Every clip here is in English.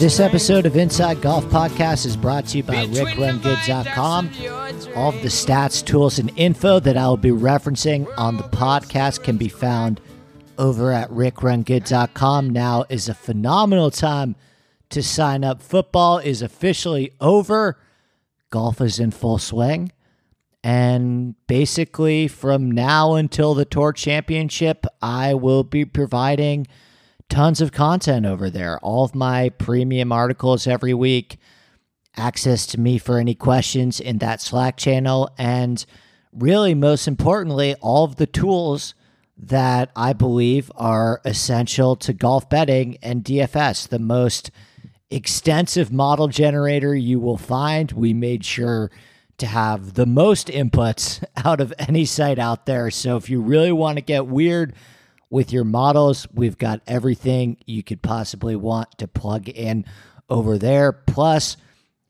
This episode of Inside Golf Podcast is brought to you by RickRunGood.com. All of the stats, tools, and info that I will be referencing on the podcast can be found over at RickRunGood.com. Now is a phenomenal time to sign up. Football is officially over, golf is in full swing. And basically, from now until the Tour Championship, I will be providing tons of content over there. All of my premium articles every week, access to me for any questions in that Slack channel, and really, most importantly, all of the tools that I believe are essential to golf betting and DFS, the most extensive model generator you will find. We made sure to have the most inputs out of any site out there. So if you really want to get weird, with your models. We've got everything you could possibly want to plug in over there. Plus,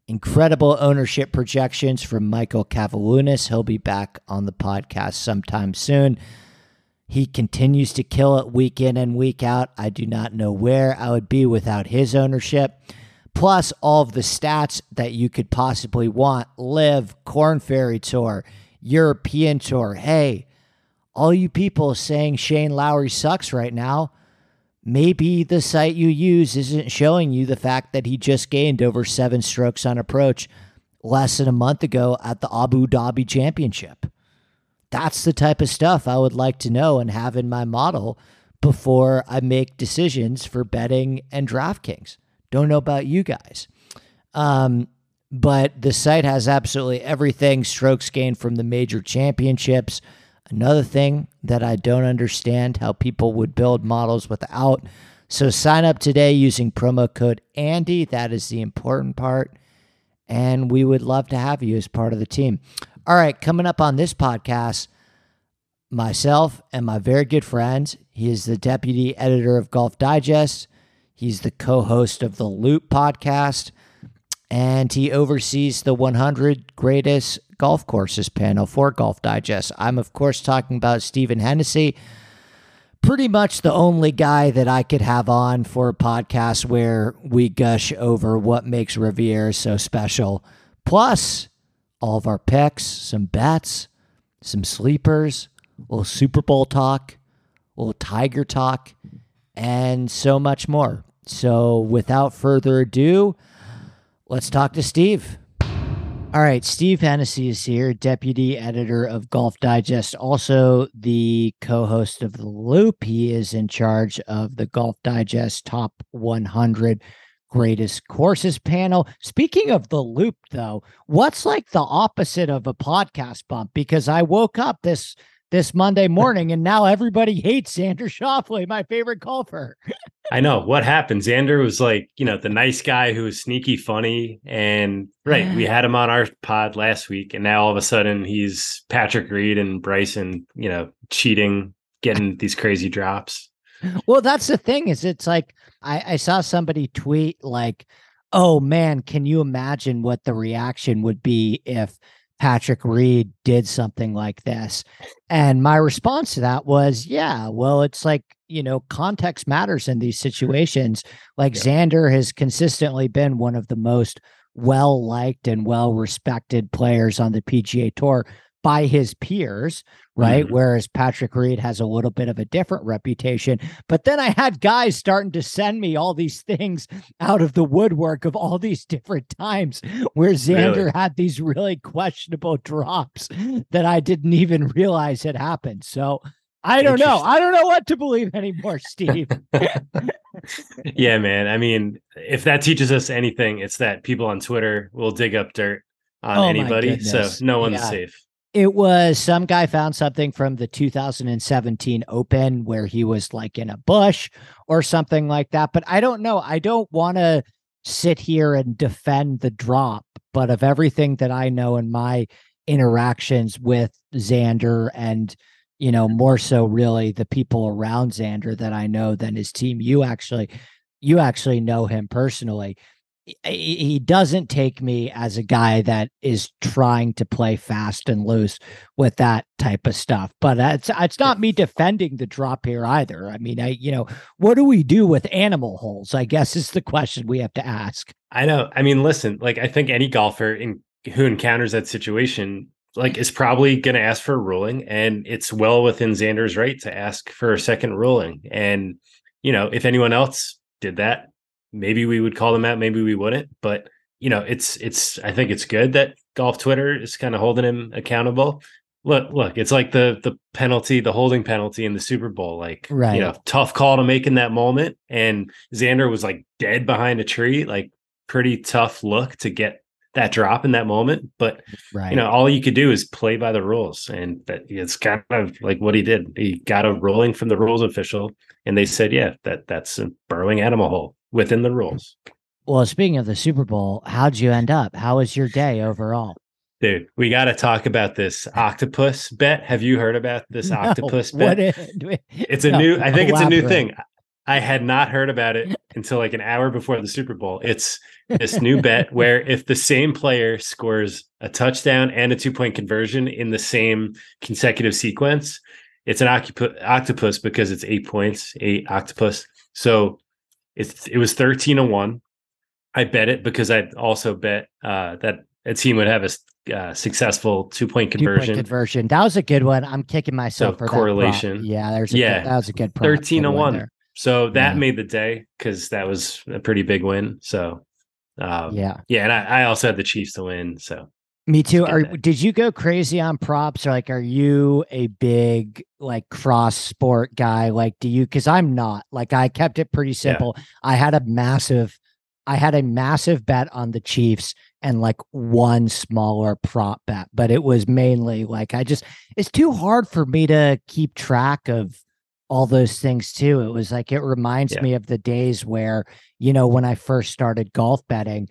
incredible ownership projections from Michael Cavalunas. He'll be back on the podcast sometime soon. He continues to kill it week in and week out. I do not know where I would be without his ownership. Plus, all of the stats that you could possibly want live, Corn Ferry Tour, European Tour. Hey, all you people saying Shane Lowry sucks right now, maybe the site you use isn't showing you the fact that he just gained over seven strokes on approach less than a month ago at the Abu Dhabi Championship. That's the type of stuff I would like to know and have in my model before I make decisions for betting and DraftKings. Don't know about you guys. Um, but the site has absolutely everything strokes gained from the major championships Another thing that I don't understand how people would build models without. So sign up today using promo code Andy. That is the important part. And we would love to have you as part of the team. All right, coming up on this podcast, myself and my very good friend. He is the deputy editor of Golf Digest. He's the co host of the Loop podcast, and he oversees the 100 greatest golf courses panel for Golf Digest. I'm, of course, talking about Stephen Hennessy. Pretty much the only guy that I could have on for a podcast where we gush over what makes Riviera so special. Plus, all of our picks, some bets, some sleepers, a little Super Bowl talk, a little Tiger talk, and so much more. So, without further ado, let's talk to Steve. All right, Steve Hennessy is here, deputy editor of Golf Digest, also the co host of The Loop. He is in charge of the Golf Digest Top 100 Greatest Courses panel. Speaking of The Loop, though, what's like the opposite of a podcast bump? Because I woke up this this Monday morning, and now everybody hates Xander Schauffele, my favorite golfer. I know what happened. Xander was like, you know, the nice guy who was sneaky funny, and right, we had him on our pod last week, and now all of a sudden he's Patrick Reed and Bryson, you know, cheating, getting these crazy drops. Well, that's the thing is, it's like I, I saw somebody tweet like, "Oh man, can you imagine what the reaction would be if?" Patrick Reed did something like this. And my response to that was, yeah, well, it's like, you know, context matters in these situations. Like yeah. Xander has consistently been one of the most well liked and well respected players on the PGA Tour by his peers, right? Mm-hmm. Whereas Patrick Reed has a little bit of a different reputation. But then I had guys starting to send me all these things out of the woodwork of all these different times where Xander really? had these really questionable drops that I didn't even realize had happened. So I don't know. I don't know what to believe anymore, Steve. yeah, man. I mean, if that teaches us anything, it's that people on Twitter will dig up dirt on oh anybody. So no one's yeah. safe. It was some guy found something from the 2017 Open where he was like in a bush or something like that. But I don't know. I don't want to sit here and defend the drop, but of everything that I know in my interactions with Xander and you know more so really the people around Xander that I know than his team you actually you actually know him personally he doesn't take me as a guy that is trying to play fast and loose with that type of stuff. But it's it's not me defending the drop here either. I mean, I you know, what do we do with animal holes? I guess is the question we have to ask. I know. I mean, listen, like I think any golfer in, who encounters that situation like is probably going to ask for a ruling and it's well within Xander's right to ask for a second ruling. And you know, if anyone else did that, maybe we would call them out, maybe we wouldn't. But you know, it's it's I think it's good that golf Twitter is kind of holding him accountable. Look, look, it's like the the penalty, the holding penalty in the Super Bowl. Like, right. you know, tough call to make in that moment. And Xander was like dead behind a tree, like pretty tough look to get that drop in that moment. But right. you know, all you could do is play by the rules, and that it's kind of like what he did. He got a ruling from the rules official, and they said, "Yeah, that that's a burrowing animal hole." Within the rules. Well, speaking of the Super Bowl, how'd you end up? How was your day overall? Dude, we got to talk about this octopus bet. Have you heard about this no, octopus bet? Is, it's a no, new, I think it's a new thing. I had not heard about it until like an hour before the Super Bowl. It's this new bet where if the same player scores a touchdown and a two point conversion in the same consecutive sequence, it's an octopus because it's eight points, eight octopus. So it's it was 13 to 1. I bet it because I also bet uh, that a team would have a uh, successful two point conversion. Two-point conversion. That was a good one. I'm kicking myself so for correlation. Yeah, there's a yeah. Good, that was a good 13 to 1. There. So that yeah. made the day because that was a pretty big win. So um, yeah, yeah, and I, I, also had the Chiefs to win. So me too. Are did you go crazy on props or like are you a big like cross sport guy? Like do you cuz I'm not. Like I kept it pretty simple. Yeah. I had a massive I had a massive bet on the Chiefs and like one smaller prop bet, but it was mainly like I just it's too hard for me to keep track of all those things too. It was like it reminds yeah. me of the days where, you know, when I first started golf betting,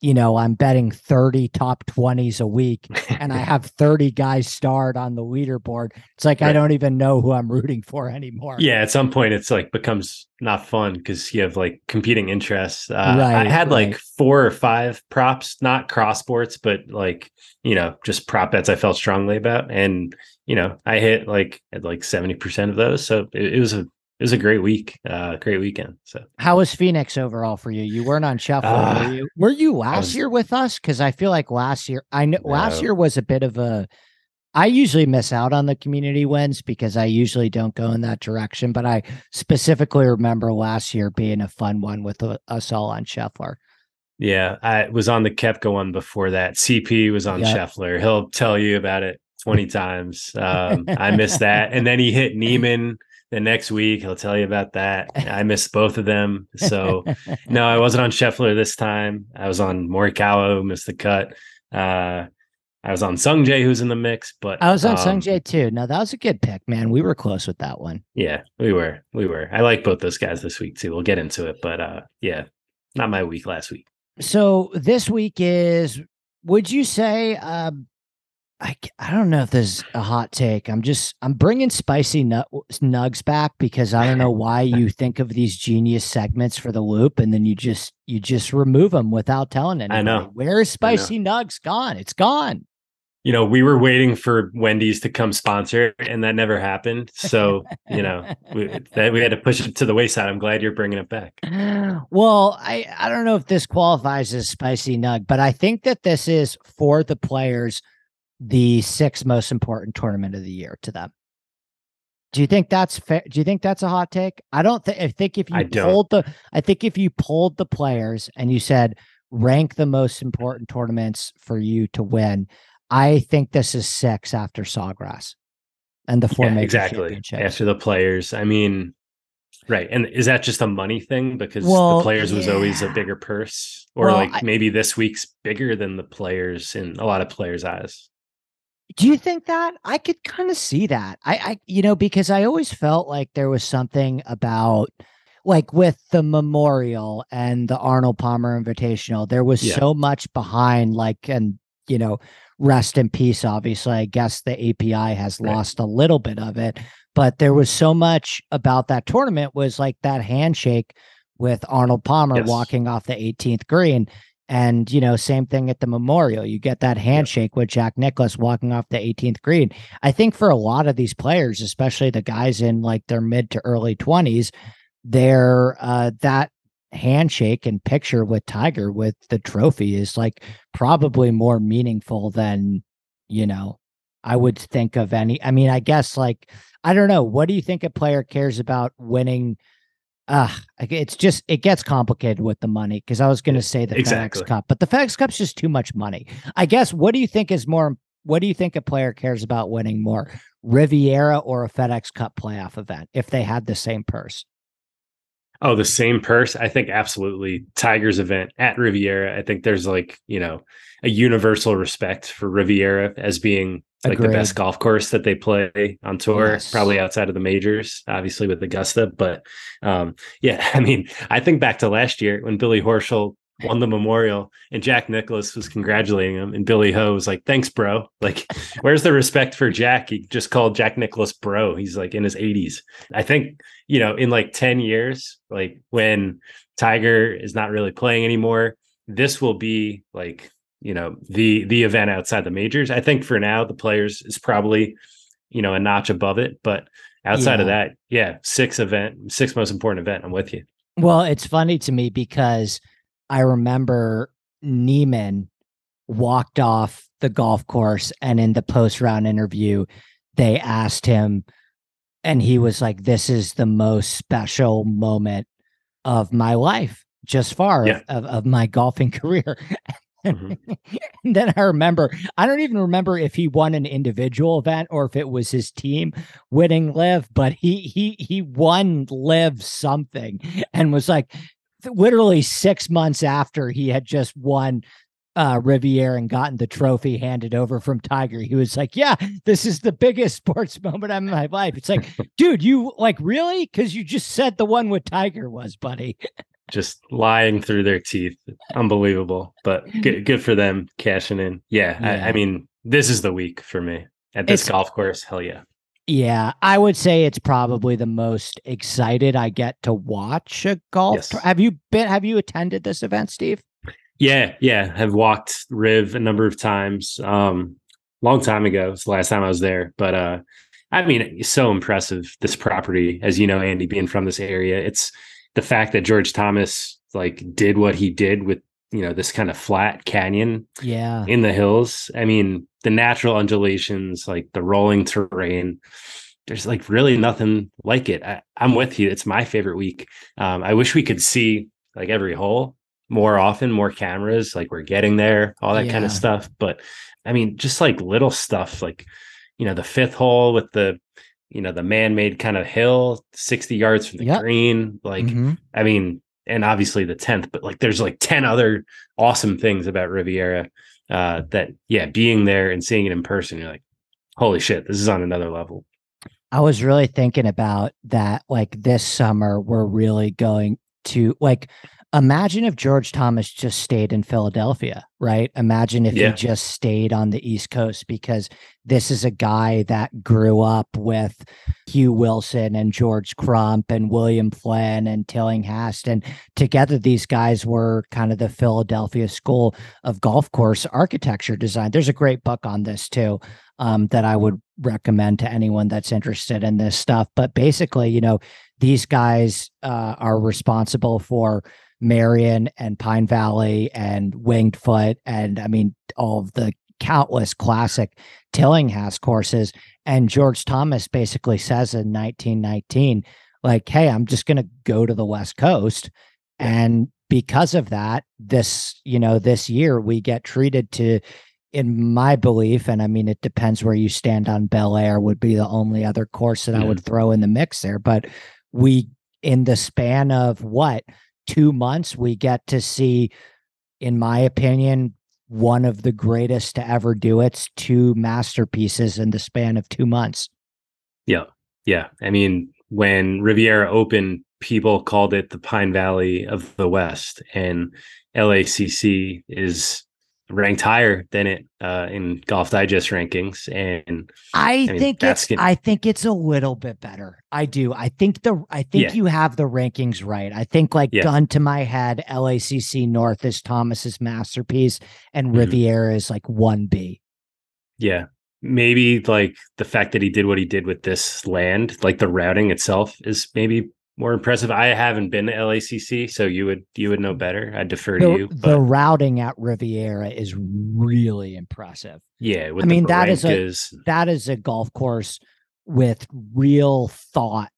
you know, I'm betting 30 top 20s a week and I have 30 guys starred on the leaderboard. It's like right. I don't even know who I'm rooting for anymore. Yeah, at some point it's like becomes not fun because you have like competing interests. Uh, right, I had right. like four or five props, not cross sports, but like, you know, just prop bets I felt strongly about. And, you know, I hit like at like 70% of those. So it, it was a it was a great week, uh, great weekend. So, how was Phoenix overall for you? You weren't on Scheffler, uh, were you? Were you last was, year with us? Because I feel like last year, I know no. last year was a bit of a. I usually miss out on the community wins because I usually don't go in that direction. But I specifically remember last year being a fun one with uh, us all on Scheffler. Yeah, I was on the Koepka one before that. CP was on yep. Scheffler. He'll tell you about it 20 times. Um, I missed that. And then he hit Niemann the next week he'll tell you about that. I missed both of them. So no, I wasn't on Scheffler this time. I was on Morikawa, missed the cut. Uh, I was on Sungjae, who's in the mix, but I was on um, Sungjae too. No, that was a good pick, man. We were close with that one. Yeah, we were. We were. I like both those guys this week too. We'll get into it, but uh, yeah, not my week last week. So this week is. Would you say um, I, I don't know if there's a hot take. I'm just I'm bringing spicy nut, nugs back because I don't know why you think of these genius segments for the loop and then you just you just remove them without telling anybody. I know. Where is spicy nugs gone? It's gone. you know, we were waiting for Wendy's to come sponsor, and that never happened. So, you know, we, that we had to push it to the wayside. I'm glad you're bringing it back. Well, I I don't know if this qualifies as spicy nug, but I think that this is for the players the sixth most important tournament of the year to them. Do you think that's fair? Do you think that's a hot take? I don't think. I think if you I polled the, I think if you polled the players and you said rank the most important tournaments for you to win, I think this is six after Sawgrass and the four Yeah, major exactly. After the players, I mean, right. And is that just a money thing because Well, the players was always a bigger purse, or Well, like I- maybe this week's bigger than the players in a lot of players' eyes? Do you think that? I could kind of see that. I, I, you know, because I always felt like there was something about, like with the memorial and the Arnold Palmer Invitational, there was Yeah. so much behind, like, and you know, rest in peace. Obviously, I guess the API has Right. lost a little bit of it, but there was so much about that tournament was like that handshake with Arnold Palmer Yes. walking off the 18th green. And you know, same thing at the memorial. You get that handshake with Jack Nicklaus walking off the 18th green. I think for a lot of these players, especially the guys in like their mid to early 20s, their uh that handshake and picture with Tiger with the trophy is like probably more meaningful than, you know, I would think of any. I mean, I guess like I don't know. What do you think a player cares about winning? Uh, it's just it gets complicated with the money because I was going to say the Exactly. FedEx Cup, but the FedEx Cup's just too much money. I guess. What do you think is more? What do you think a player cares about winning more, Riviera or a FedEx Cup playoff event, if they had the same purse? Oh, the same purse? I think absolutely. Tigers event at Riviera. I think there's like, you know, a universal respect for Riviera as being like the best golf course that they play on tour, Yes. probably outside of the majors, obviously with Augusta. But um, yeah, I mean, I think back to last year when Billy Horschel won the memorial and Jack Nicklaus was congratulating him and Billy Ho was like, thanks, bro. Like, where's the respect for Jack? He just called Jack Nicklaus bro. He's like in his 80s. I think, you know, in like 10 years, like when Tiger is not really playing anymore, this will be like, you know, the the event outside the majors. I think for now the players is probably, you know, a notch above it. But outside of that, yeah, six event, six most important event. I'm with you. Well, it's funny to me because I remember Niemann walked off the golf course and in the post round interview, they asked him, and he was like, This is the most special moment of my life, just far Yeah. of, of, of my golfing career. Mhm. and then I remember, I don't even remember if he won an individual event or if it was his team winning Liv, but he he he won Liv something and was like literally six months after he had just won uh Riviera and gotten the trophy handed over from Tiger. He was like, Yeah, this is the biggest sports moment of my life. It's like, dude, you like really? Because you just said the one with Tiger was, buddy. Just lying through their teeth. Unbelievable. But good, good for them cashing in. Yeah, Yeah. I, I mean, this is the week for me at this It's- golf course. Hell yeah. Yeah, I would say it's probably the most excited I get to watch a golf. Yes. tour- Have you been? Have you attended this event, Steve? Yeah, yeah. I've walked Riv a number of times. Um, long time ago. It's the last time I was there. But uh I mean, it's so impressive, this property, as you know, Andy, being from this area. It's the fact that George Thomas like did what he did with, you know, this kind of flat canyon Yeah, in the hills. I mean, the natural undulations, like the rolling terrain. There's like really nothing like it. I, I'm with you. It's my favorite week. Um, I wish we could see like every hole more often, more cameras. Like we're getting there, all that kind of stuff. But I mean, just like little stuff, like you know, the fifth hole with the you know the man-made kind of hill, 60 yards from the Yep. green. Like Mhm. I mean, and obviously the 10th, but like there's like 10 other awesome things about Riviera uh that yeah, being there and seeing it in person, you're like, holy shit, this is on another level. I was really thinking about that. Like this summer, we're really going to like Imagine if George Thomas just stayed in Philadelphia, right? Imagine if Yeah. he just stayed on the East Coast because this is a guy that grew up with Hugh Wilson and George Crump and William Flynn and Tillinghast. And together, these guys were kind of the Philadelphia school of golf course architecture design. There's a great book on this too um, that I would recommend to anyone that's interested in this stuff. But basically, you know, these guys uh, are responsible for Merion and Pine Valley and Winged Foot and I mean all of the countless classic Tillinghast courses. And George Thomas basically says in 1919, like, hey, I'm just going to go to the West Coast. And because of that, this, you know, this year we get treated to, in my belief, and I mean, it depends where you stand on Bel Air, would be the only other course that I would mm-hmm. throw in the mix there. But we, in the span of what, two months, we get to see, in my opinion, one of the greatest to ever do its Two masterpieces in the span of two months. Yeah. Yeah. I mean, when Riviera opened, people called it the Pine Valley of the West, and LACC is ranked higher than it uh, in Golf Digest rankings. And I, mean, think it's get- I think it's a little bit better. I do. I think the I think Yeah. you have the rankings right. I think like Yeah. gun to my head, LACC North is Thomas's masterpiece and Mhm. Riviera is like 1B. yeah, maybe like the fact that he did what he did with this land, like the routing itself, is maybe more impressive. I haven't been to LACC, so you would you would know better. I defer to The, you. the routing at Riviera is really impressive. yeah, I mean, that is a- that is a golf course with real thought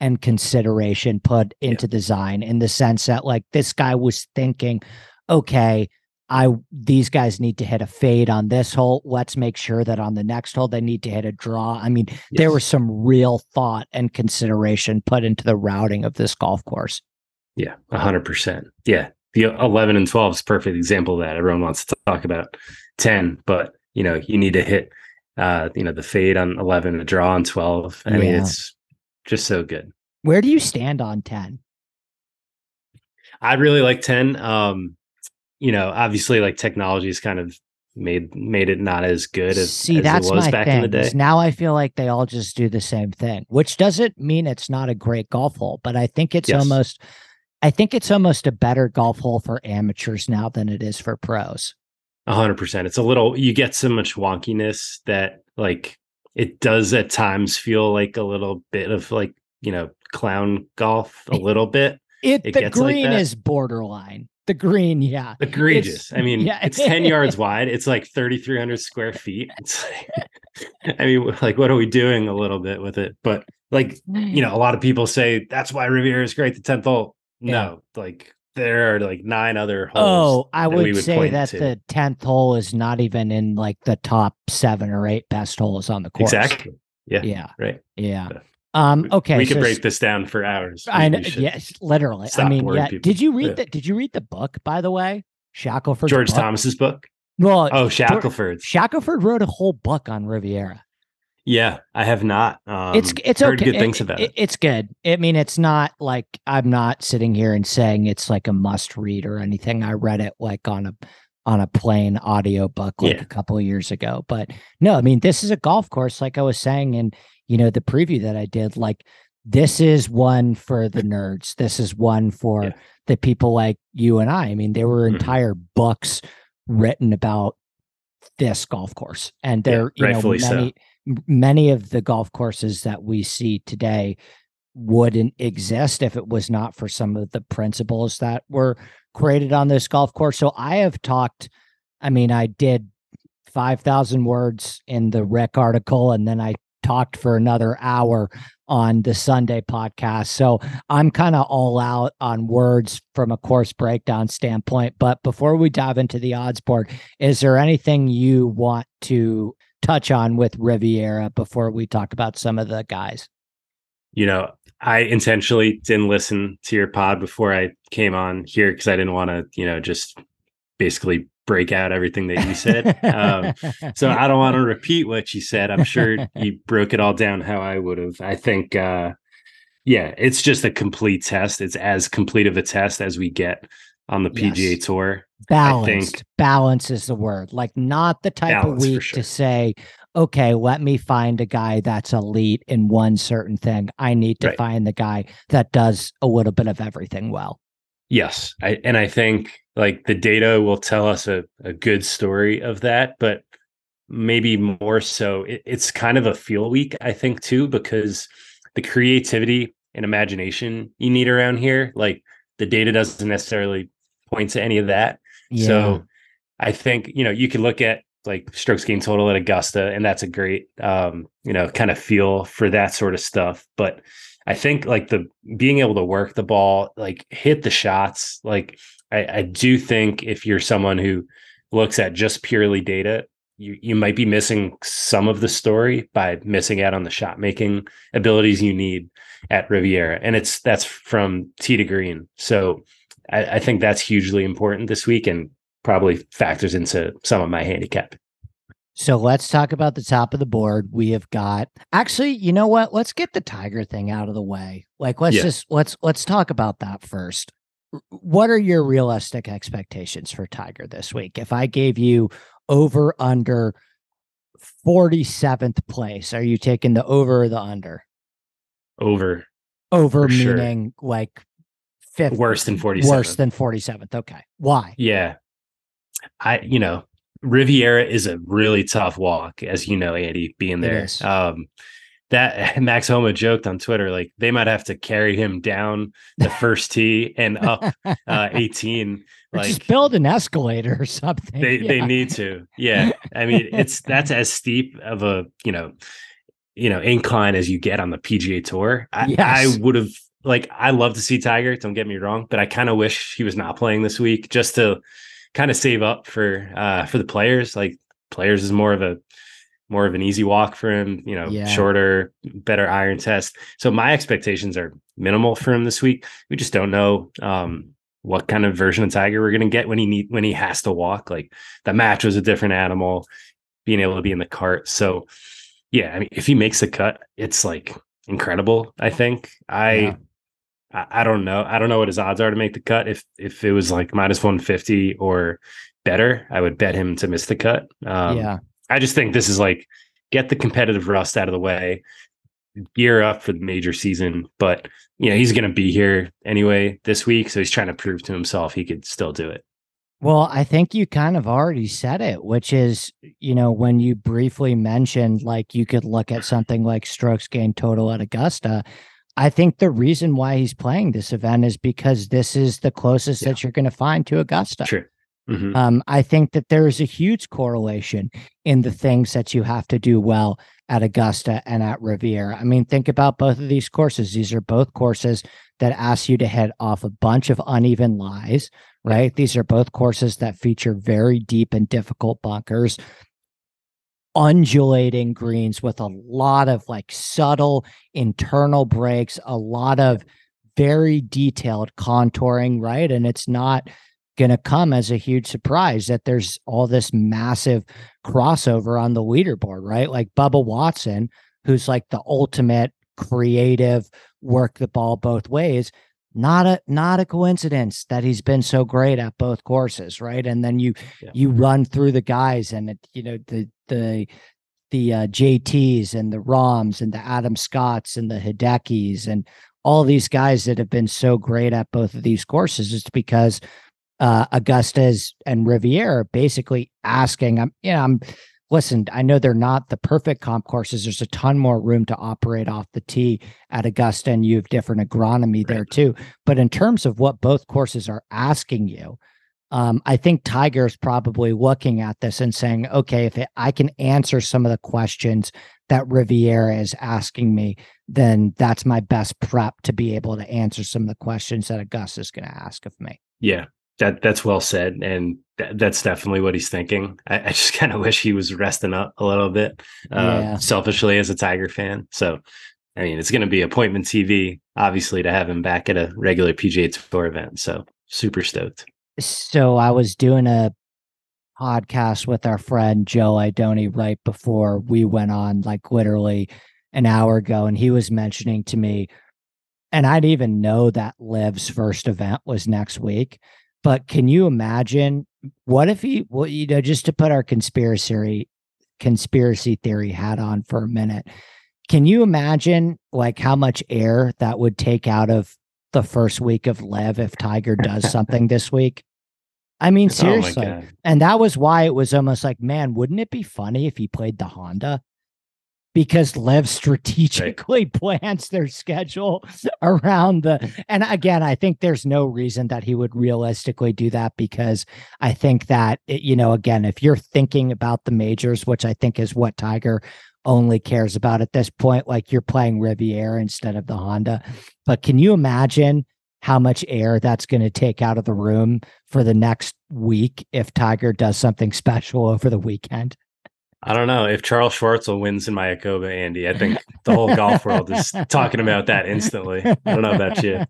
and consideration put Yeah. into design in the sense that like this guy was thinking okay i these guys need to hit a fade on this hole let's make sure that on the next hole they need to hit a draw i mean there was some real thought and consideration put into the routing of this golf course Yeah, a hundred percent. Yeah, the eleven and twelve is a perfect example of that. Everyone wants to talk about ten, but you know you need to hit, uh, you know, the fade on eleven, the draw on twelve. I mean, it's just so good. where do you stand on 10 I really like ten. Um, you know, obviously, like technology has kind of made made it not as good as, See, as that's it was my back thing. in the day. Now I feel like they all just do the same thing, which doesn't mean it's not a great golf hole, but I think it's Yes. almost I think it's almost a better golf hole for amateurs now than it is for pros. A hundred percent. It's a little you get so much wonkiness that like it does at times feel like a little bit of like, you know, clown golf a little bit. It, It the like green that. is borderline. The green, yeah. Egregious. I mean, yeah. it's 10 yards wide. It's like 3,300 square feet. It's like, I mean, like, what are we doing a little bit with it? But like, you know, a lot of people say that's why Riviera is great, the 10th hole. No, like there are like nine other holes. Oh, I would, would say that to. the tenth hole is not even in like the top seven or eight best holes on the course. Exactly. Yeah. Yeah. Right. Yeah. Yeah. Um. Okay. We could so break this down for hours. I know. Yes, literally. I mean, yeah. people. Did you read Yeah. the Did you read the book? By the way, Shackelford. George Thomas's book. Well, Oh, Shackelford's. Shackelford wrote a whole book on Riviera. Yeah, I have not. Um, it's it's heard okay. good things about it- it. It's good. I mean, it's not like I'm not sitting here and saying it's like a must read or anything. I read it like on a on a plane audio book like Yeah. a couple of years ago. But no, I mean, this is a golf course, like I was saying in you know the preview that I did. Like this is one for the nerds. This is one for Yeah. the people like you and I. I mean, there were Mhm. entire books written about this golf course, and Yeah, there, you know, rightfully so. many many of the golf courses that we see today wouldn't exist if it was not for some of the principles that were created on this golf course. So I have talked, I mean, I did 5,000 words in the rec article, and then I talked for another hour on the Sunday podcast. So I'm kind of all out on words from a course breakdown standpoint. But before we dive into the odds board, is there anything you want to touch on with Riviera before we talk about some of the guys? you know, I intentionally didn't listen to your pod before I came on here because I didn't want to, you know, just basically break out everything that you said. um, so I don't want to repeat what you said. I'm sure you broke it all down how I would have. I think, uh, Yeah, it's just a complete test. It's as complete of a test as we get on the PGA Yes. Tour. Balanced. think- Balance is the word. Like not the type Balance, of week sure. to say, okay, let me find a guy that's elite in one certain thing. I need to Right. find the guy that does a little bit of everything well. Yes, I, and I think like the data will tell us a, a good story of that, but maybe more so, it, it's kind of a feel week, I think, too, because the creativity and imagination you need around here, like the data doesn't necessarily point to any of that. Yeah. So I think, you know, you can look at like strokes gain total at Augusta, and that's a great um, you know, kind of feel for that sort of stuff. But I think like the being able to work the ball, like hit the shots, like I, I do think if you're someone who looks at just purely data, you you might be missing some of the story by missing out on the shot making abilities you need at Riviera. And it's that's from tee to green. So I, I think that's hugely important this week and probably factors into some of my handicap. So let's talk about the top of the board. We have got actually, you know what? Let's get the Tiger thing out of the way. Like let's Yeah. just let's let's talk about that first. What are your realistic expectations for Tiger this week? If I gave you over under 47th place, are you taking the over or the under? Over Over For sure. meaning like fifth worse than 47. worse than 47th. Okay. Why? Yeah. I, you know, Riviera is a really tough walk, as you know, Andy, being there. Um, that Max Homa joked on Twitter, like they might have to carry him down the first tee and up uh, 18. Like just build an escalator or something. they they need to. Yeah. I mean, it's that's as steep of a, you know, you know, incline as you get on the PGA tour. I, Yes. I would have like I love to see Tiger, don't get me wrong, but I kind of wish he was not playing this week just to kind of save up for uh for the players. Like players is more of a more of an easy walk for him, you know, Yeah. shorter, better iron test. So my expectations are minimal for him this week. We just don't know um what kind of version of Tiger we're gonna get when he need when he has to walk. Like the match was a different animal, being able to be in the cart. So yeah, I mean if he makes the cut, it's like incredible, I think. I Yeah. I, I don't know. I don't know what his odds are to make the cut. If if it was like minus 150 or better, I would bet him to miss the cut. Um, yeah. I just think this is like get the competitive rust out of the way, gear up for the major season. But you know, he's gonna be here anyway this week. So he's trying to prove to himself he could still do it. Well, I think you kind of already said it, which is, you know, when you briefly mentioned like you could look at something like strokes gain total at Augusta. I think the reason why he's playing this event is because this is the closest Yeah. that you're going to find to Augusta. True. Mhm. Um, I think that there is a huge correlation in the things that you have to do well at Augusta and at Riviera. I mean, think about both of these courses. These are both courses that ask you to head off a bunch of uneven lies, right? These are both courses that feature very deep and difficult bunkers, undulating greens with a lot of like subtle internal breaks, a lot of very detailed contouring, right? And it's not going to come as a huge surprise that there's all this massive crossover on the leaderboard, right? Like Bubba Watson, who's like the ultimate creative, work the ball both ways. Not a not a coincidence that he's been so great at both courses, right? And then you Yeah. you run through the guys and it, you know the the the uh, JTs and the Rahms and the Adam Scotts and the Hidekis and all these guys that have been so great at both of these courses. It's because uh, Augusta's and Riviera basically asking. I'm, you know, I'm listen. I know they're not the perfect comp courses. There's a ton more room to operate off the tee at Augusta, and you have different agronomy there too. But in terms of what both courses are asking you, um, I think Tiger's probably looking at this and saying, okay, if it, I can answer some of the questions that Riviera is asking me, then that's my best prep to be able to answer some of the questions that Augusta is going to ask of me. Yeah, that that's well said, and that, that's definitely what he's thinking. I, I just kind of wish he was resting up a little bit, uh, Yeah. selfishly as a Tiger fan. So, I mean, it's going to be appointment TV, obviously, to have him back at a regular PGA Tour event. So, super stoked. So I was doing a podcast with our friend Joe Idoni right before we went on, like literally an hour ago, and he was mentioning to me and I'd even know that Liv's first event was next week. But can you imagine what if he, well, you know, just to put our conspiracy conspiracy theory hat on for a minute, can you imagine like how much air that would take out of the first week of Liv if Tiger does something this week? I mean, oh seriously. Oh and that was why it was almost like, man, wouldn't it be funny if he played the Honda? Because Liv strategically right. plans their schedule around the. And again, I think there's no reason that he would realistically do that because I think that, it, you know, again, if you're thinking about the majors, which I think is what Tiger only cares about at this point, like you're playing Riviera instead of the Honda. But can you imagine? How much air that's going to take out of the room for the next week if Tiger does something special over the weekend? I don't know if Charles Schwartzel wins in Mayakoba, Andy. I think the whole golf world is talking about that instantly. I don't know about you.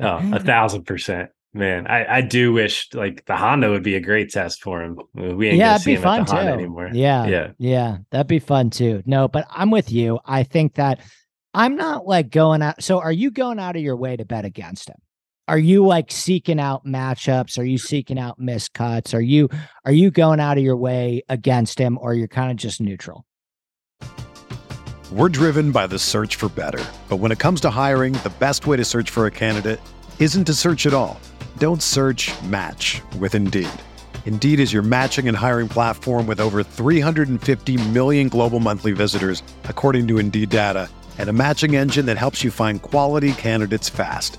Oh, a thousand percent, man. I, I do wish like the Honda would be a great test for him. We ain't yeah, gonna see him at the too. Honda anymore. Yeah, yeah, yeah. That'd be fun too. No, but I'm with you. I think that I'm not like going out. So, are you going out of your way to bet against him? Are you like seeking out matchups? Are you seeking out miscuts? Are you are you going out of your way against him or you're kind of just neutral? We're driven by the search for better. But when it comes to hiring the best way to search for a candidate isn't to search at all. Don't search match with indeed. Indeed is your matching and hiring platform with over 350 million global monthly visitors according to indeed data and a matching engine that helps you find quality candidates fast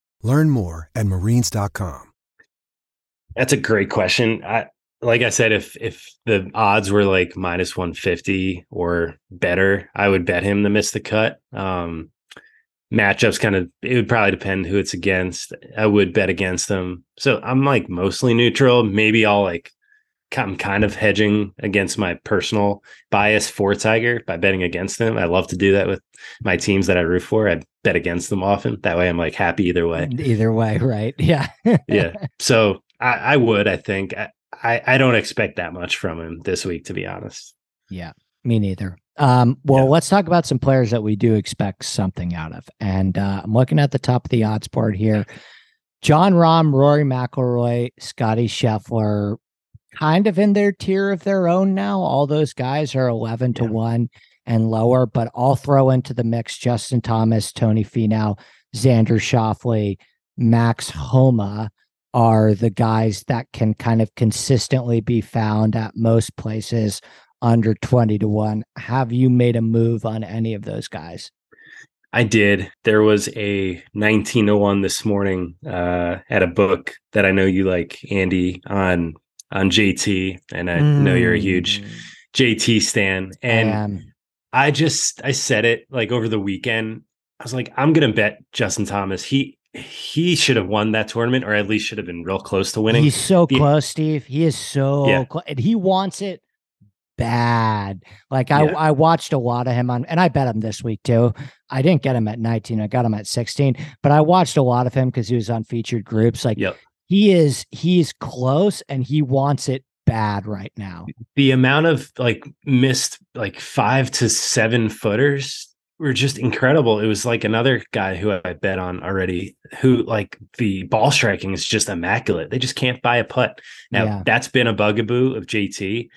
Learn more at marines.com. That's a great question. I, like I said, if if the odds were like minus 150 or better, I would bet him to miss the cut. Um, matchups kind of it would probably depend who it's against. I would bet against them. So I'm like mostly neutral. Maybe I'll like I'm kind of hedging against my personal bias for Tiger by betting against them. I love to do that with my teams that I root for. I bet against them often. That way I'm like happy either way. Either way, right? Yeah. yeah. So I, I, would, I think. I, I don't expect that much from him this week, to be honest. Yeah, me neither. Um, well, yeah. let's talk about some players that we do expect something out of. And uh, I'm looking at the top of the odds board here. Jon Rahm, Rory McIlroy, Scotty Scheffler, kind of in their tier of their own now. All those guys are 11 to 1 and lower, but I'll throw into the mix Justin Thomas, Tony Finau, Xander Schauffele, Max Homa are the guys that can kind of consistently be found at most places under 20 to 1. Have you made a move on any of those guys? I did. There was a 1901 this morning uh, at a book that I know you like, Andy, on on JT, and I mm. know you're a huge mm. JT stan. And I, I just I said it like over the weekend. I was like, I'm gonna bet Justin Thomas. He he should have won that tournament, or at least should have been real close to winning. He's so the, close, Steve. He is so yeah. close, and he wants it bad. Like I, yeah. I watched a lot of him on, and I bet him this week too. I didn't get him at 19. I got him at 16, but I watched a lot of him because he was on featured groups. Like yep he is he's close and he wants it bad right now. The amount of like missed like five to seven footers were just incredible. It was like another guy who I bet on already, who like the ball striking is just immaculate. They just can't buy a putt. Now Yeah. that's been a bugaboo of JT.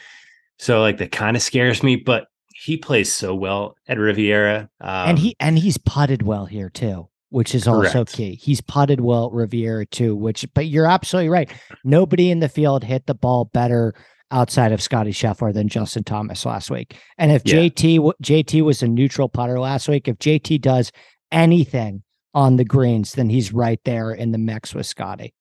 So like that kind of scares me, but he plays so well at Riviera. Um, and he and he's putted well here too, which is also key. He's putted well Riviera too, which but you're absolutely right. Nobody in the field hit the ball better outside of Scotty Scheffler than Justin Thomas last week. And if Yeah. JT JT was a neutral putter last week, if JT does anything on the greens, then he's right there in the mix with Scotty.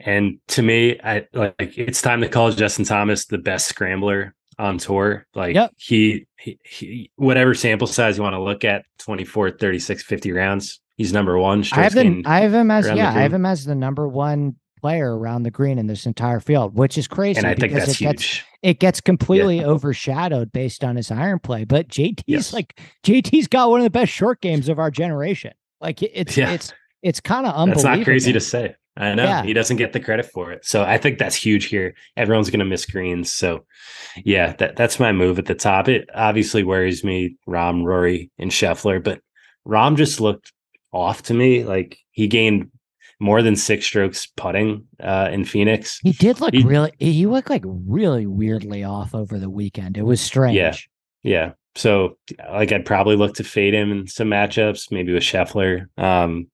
And to me, I like it's time to call Justin Thomas the best scrambler on tour. Like Yep. he, he, he whatever sample size you want to look at, 24, 36, 50 rounds. He's number one. I have gained. I have him as the yeah. I have him as the number one player around the green in this entire field, which is crazy. and I think that's it gets huge. it gets completely overshadowed based on his iron play. But JT's Yes. like JT's got one of the best short games of our generation. Like it's Yeah. it's it's kind of unbelievable. That's not crazy to say. I know Yeah. he doesn't get the credit for it. So I think that's huge here. Everyone's going to miss greens. So yeah, that that's my move at the top. It obviously worries me, Rahm, Rory, and Scheffler, but Rahm just looked off to me. Like he gained more than six strokes putting uh, in Phoenix. He did look He- really. He looked like really weirdly off over the weekend. It was strange. Yeah. Yeah. So like I'd probably look to fade him in some matchups, maybe with Scheffler. Um,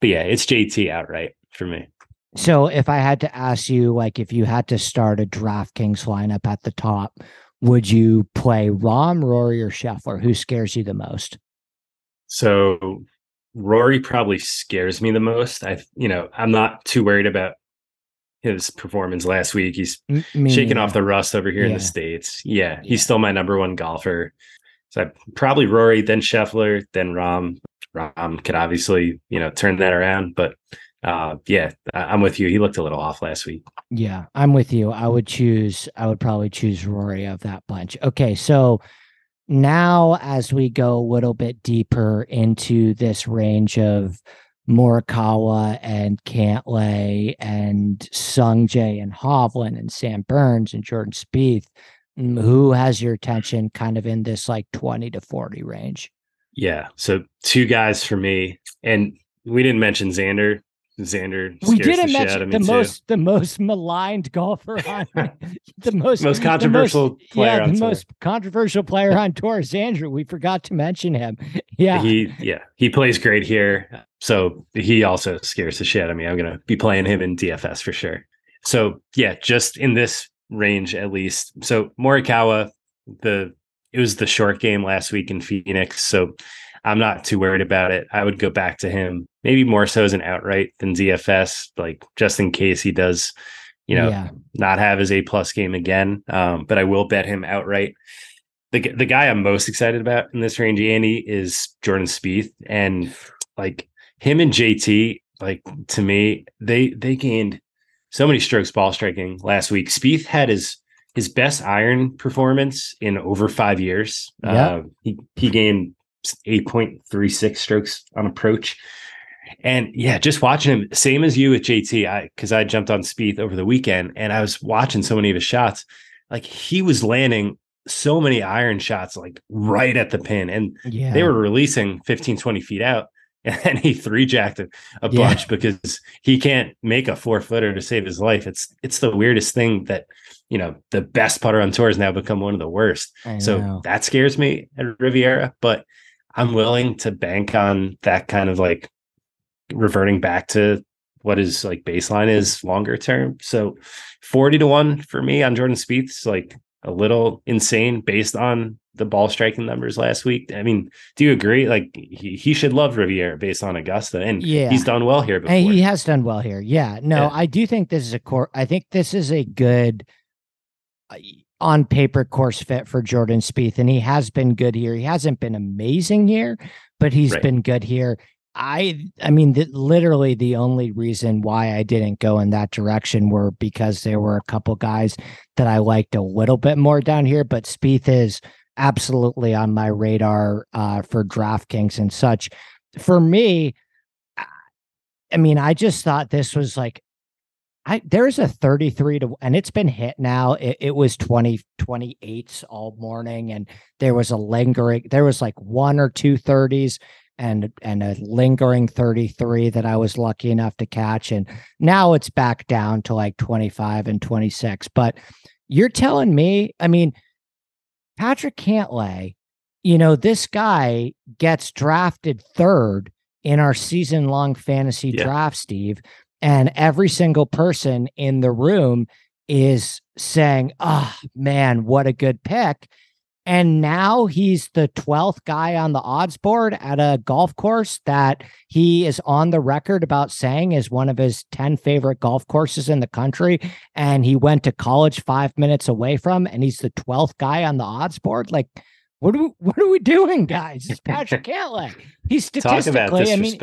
but yeah, it's JT outright for me. So if I had to ask you, like, if you had to start a DraftKings lineup at the top, would you play Rahm, Rory, or Scheffler? Who scares you the most? So Rory probably scares me the most. I, you know, I'm not too worried about his performance last week. He's me shaking neither. off the rust over here in the states. Yeah, he's still my number one golfer. So I, probably Rory, then Scheffler, then Rahm. Rahm could obviously, you know, turn that around. But uh, yeah, I'm with you. He looked a little off last week. Yeah, I'm with you. I would choose, I would probably choose Rory of that bunch. Okay, so now as we go a little bit deeper into this range of Morikawa and Cantlay and Sungjae and Hovland and Sam Burns and Jordan Spieth, mm, who has your attention kind of in this like 20 to 40 range? Yeah. So two guys for me, and we didn't mention Xander. Xander We scares didn't the mention the too. most the most maligned golfer on the most most the controversial player yeah, on the tour. most controversial player on tour is Andrew. We forgot to mention him. Yeah, He yeah, he plays great here. So he also scares the shit out of me. I'm gonna be playing him in DFS for sure. So yeah, just in this range at least. So Morikawa, the it was the short game last week in Phoenix. So I'm not too worried about it. I would go back to him, maybe more so as an outright than DFS, like just in case he does, you know, yeah, not have his A plus game again. Um, but I will bet him outright. The the guy I'm most excited about in this range, Andy, is Jordan Spieth, and like him and JT, like to me, they they gained so many strokes ball striking last week. Spieth had his his best iron performance in over five years. Yeah. Uh, he he gained eight point three six strokes on approach. And yeah, just watching him, same as you with JT, I because I jumped on Spieth over the weekend and I was watching so many of his shots. Like he was landing so many iron shots, like right at the pin. And yeah. they were releasing 15, 20 feet out. And he three jacked a, a Yeah. bunch because he can't make a four footer to save his life. It's it's the weirdest thing that you know the best putter on tour has now become one of the worst. So that scares me at Riviera, but I'm willing to bank on that kind of like reverting back to what his like baseline is longer term. So 40 to 1 for me on Jordan Spieth's like a little insane based on the ball striking numbers last week. I mean, do you agree? Like he, he should love Riviera based on Augusta and Yeah. he's done well here before. And he has done well here. Yeah. No, Yeah. I do think this is a core. I think this is a good uh, on paper course fit for Jordan Spieth, and he has been good here. He hasn't been amazing here, but he's Right. been good here. I, I mean, the, literally the only reason why I didn't go in that direction were because there were a couple guys that I liked a little bit more down here, but Spieth is absolutely on my radar uh, for DraftKings and such. For me, I mean, I just thought this was like, I there's a 33 to and it's been hit now. It, it was 20 28s all morning and there was a lingering there was like one or two 30s and and a lingering 33 that I was lucky enough to catch and now it's back down to like 25 and 26. But you're telling me, I mean, Patrick Cantlay, you know, this guy gets drafted third in our season long fantasy yeah. draft, Steve and every single person in the room is saying, "Oh man, what a good pick." And now he's the 12th guy on the odds board at a golf course that he is on the record about saying is one of his 10 favorite golf courses in the country. And he went to college five minutes away from, and he's the 12th guy on the odds board. Like, what are we, what are we doing, guys? It's Patrick Cantlay. He's statistically, I mean,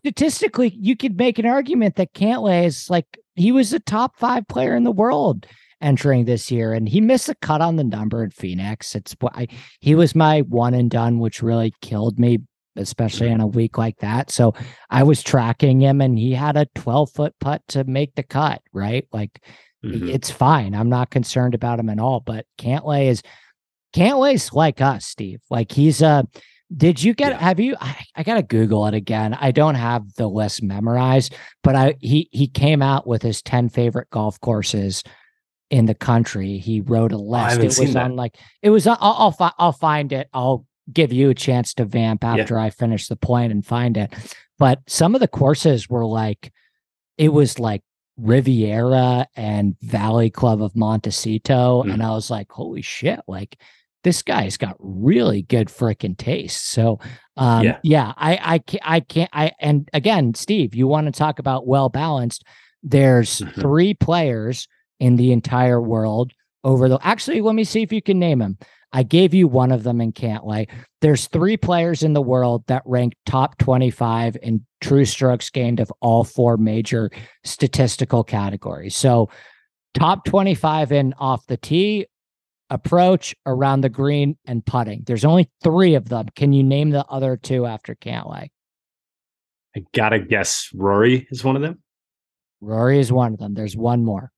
statistically, you could make an argument that Cantlay is like he was a top five player in the world entering this year, and he missed a cut on the number in Phoenix. It's why he was my one and done, which really killed me, especially in a week like that. So I was tracking him, and he had a 12 foot putt to make the cut. Right, like mm-hmm. it's fine. I'm not concerned about him at all. But Cantlay is Cantlay's like us, Steve. Like he's a did you get? Yeah. Have you? I, I, gotta Google it again. I don't have the list memorized, but I he he came out with his ten favorite golf courses in the country. He wrote a list. it was on like it was. I'll I'll, fi- I'll find it. I'll give you a chance to vamp after yeah. I finish the point and find it. But some of the courses were like, it was like Riviera and Valley Club of Montecito, mm. and I was like, holy shit! Like this guy's got really good freaking taste. So, um, yeah, yeah I, I can't, I can't, I, and again, Steve, you want to talk about well balanced. There's mm-hmm. three players in the entire world over the, actually, let me see if you can name them. I gave you one of them in Cantlay. There's three players in the world that rank top 25 in true strokes gained of all four major statistical categories. So, top 25 in off the tee, approach, around the green, and putting. There's only three of them. Can you name the other two after Cantlay? I gotta guess Rory is one of them. Rory is one of them. There's one more.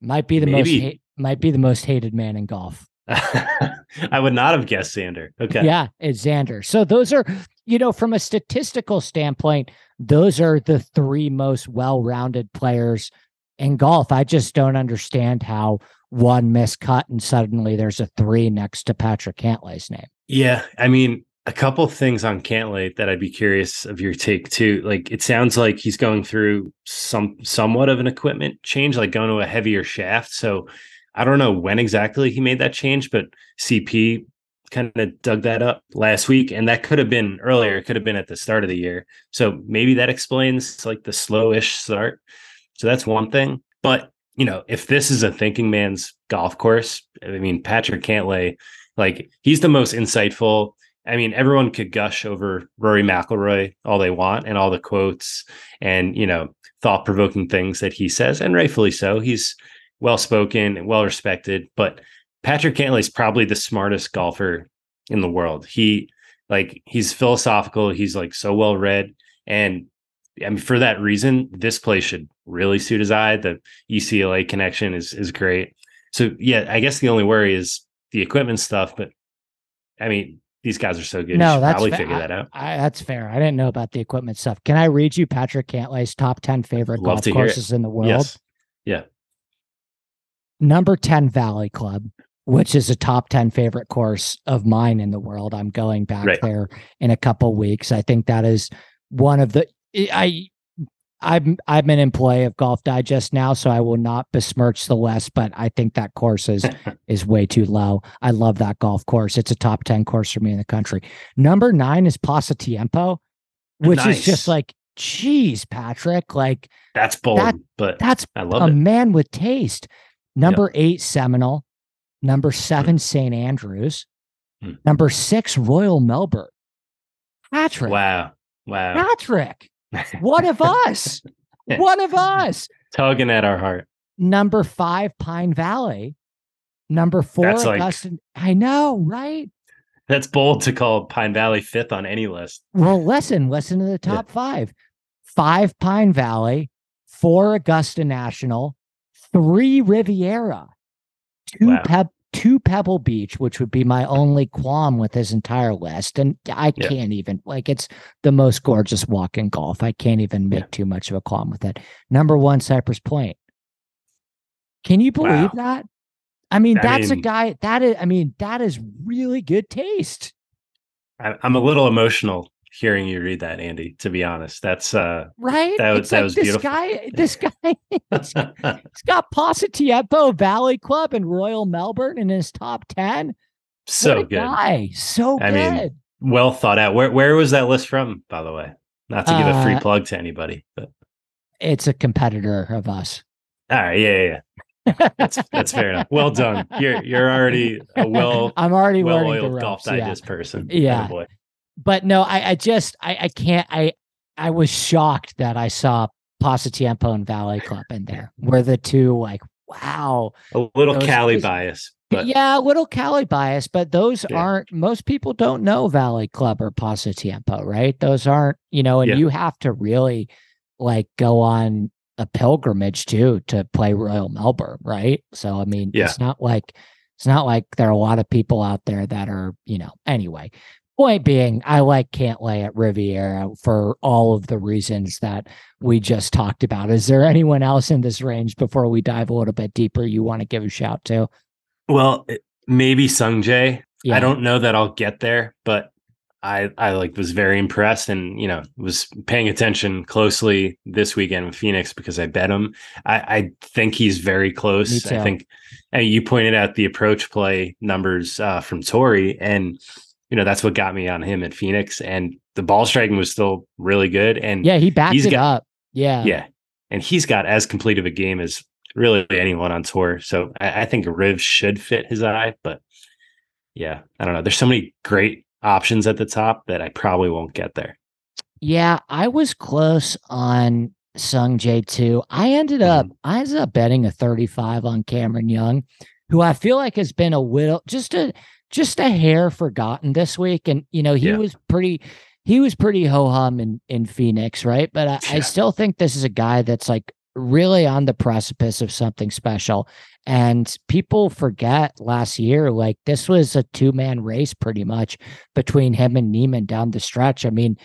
Might be the Maybe. most ha- might be the most hated man in golf. I would not have guessed Xander. Okay. Yeah, it's Xander. So those are, you know, from a statistical standpoint, those are the three most well-rounded players in golf. I just don't understand how one miscut and suddenly there's a three next to Patrick Cantlay's name. Yeah. I mean, a couple things on Cantlay that I'd be curious of your take too. Like it sounds like he's going through some somewhat of an equipment change, like going to a heavier shaft. So I don't know when exactly he made that change, but CP kind of dug that up last week. And that could have been earlier, it could have been at the start of the year. So maybe that explains like the slowish start. So that's one thing. But you know, if this is a thinking man's golf course, I mean, Patrick Cantlay, like he's the most insightful. I mean, everyone could gush over Rory McIlroy all they want and all the quotes and, you know, thought provoking things that he says, and rightfully so. He's well spoken and well respected, but Patrick Cantlay is probably the smartest golfer in the world. He, like, he's philosophical. He's like so well read. And I mean, for that reason, this place should really suit his eye. The UCLA connection is is great. So yeah, I guess the only worry is the equipment stuff. But I mean, these guys are so good. No, that's probably fa- figure that out. I, I, that's fair. I didn't know about the equipment stuff. Can I read you Patrick Cantlay's top ten favorite golf courses in the world? Yes. Yeah. Number ten Valley Club, which is a top 10 favorite course of mine in the world. I'm going back right. there in a couple weeks. I think that is one of the I I'm I'm an employee of Golf Digest now, so I will not besmirch the West, but I think that course is is way too low. I love that golf course. It's a top 10 course for me in the country. Number nine is Pasatiempo, which nice. is just like, geez, Patrick, like that's bold, that, but that's I love a it. man with taste. Number yep. eight, Seminole. Number seven, St. Andrews. Hmm. Number six, Royal Melbourne. Patrick. Wow. Wow. Patrick. One of us. One of us. Tugging at our heart. Number five, Pine Valley. Number four, That's Augusta. Like, I know, right? That's bold to call Pine Valley fifth on any list. Well, listen, listen to the top yeah. five. Five Pine Valley, four Augusta National, three Riviera, two Wow. Two Pebble Beach, which would be my only qualm with his entire list. And I Yeah. can't even like it's the most gorgeous walk in golf. I can't even make Yeah. too much of a qualm with it. Number one, Cypress Point. Can you believe Wow. that? I mean, I that's a guy that is. I mean, that is really good taste. I, I'm a little emotional hearing you read that, Andy. To be honest, that's uh, right? That was- it's that like was this beautiful. guy, this guy, he's got Pasatiempo Valley Club and Royal Melbourne in his top ten. so good. guy, so I good. mean, Well thought out. Where where was that list from, by the way? Not to give a free Uh, plug to anybody, but it's a competitor of us. all right, yeah, yeah, yeah. That's that's fair enough. Well done. You're you're already a well I'm already well oiled golf ropes, yeah. person. Yeah. boy. But no, I, I just I, I can't I I was shocked that I saw Pasatiempo and Valley Club in there. Were the two like wow. A little Those- Cali bias, but yeah, a little Cali bias, but those Yeah. aren't most people don't know Valley Club or Pasatiempo, right? Those aren't, you know, and Yeah. you have to really like go on a pilgrimage too to play Royal Melbourne, right? So I mean, Yeah. it's not like it's not like there are a lot of people out there that are, you know, anyway. Point being, I like Cantlay at Riviera for all of the reasons that we just talked about. Is there anyone else in this range before we dive a little bit deeper you want to give a shout to? well, maybe Sungjae. Yeah. I don't know that I'll get there, but I I like was very impressed and you know was paying attention closely this weekend with Phoenix because I bet him. I, I think he's very close. I think and you pointed out the approach play numbers uh, from Tori and you know that's what got me on him at Phoenix. And the ball striking was still really good. And Yeah, he backed He's it got- up. Yeah. yeah, and he's got as complete of a game as really anyone on tour. So I, I think Riv should fit his eye, but yeah, I don't know. There's so many great options at the top that I probably won't get there. Yeah, I was close on Sungjae too. I ended mm-hmm. up I ended up betting a 35 on Cameron Young, who I feel like has been a little just a just a hair forgotten this week. And you know, he Yeah. was pretty he was pretty ho hum in, in Phoenix, right? But I, I still think this is a guy that's like really on the precipice of something special. And people forget last year, like this was a two man race pretty much between him and Niemann down the stretch. I mean,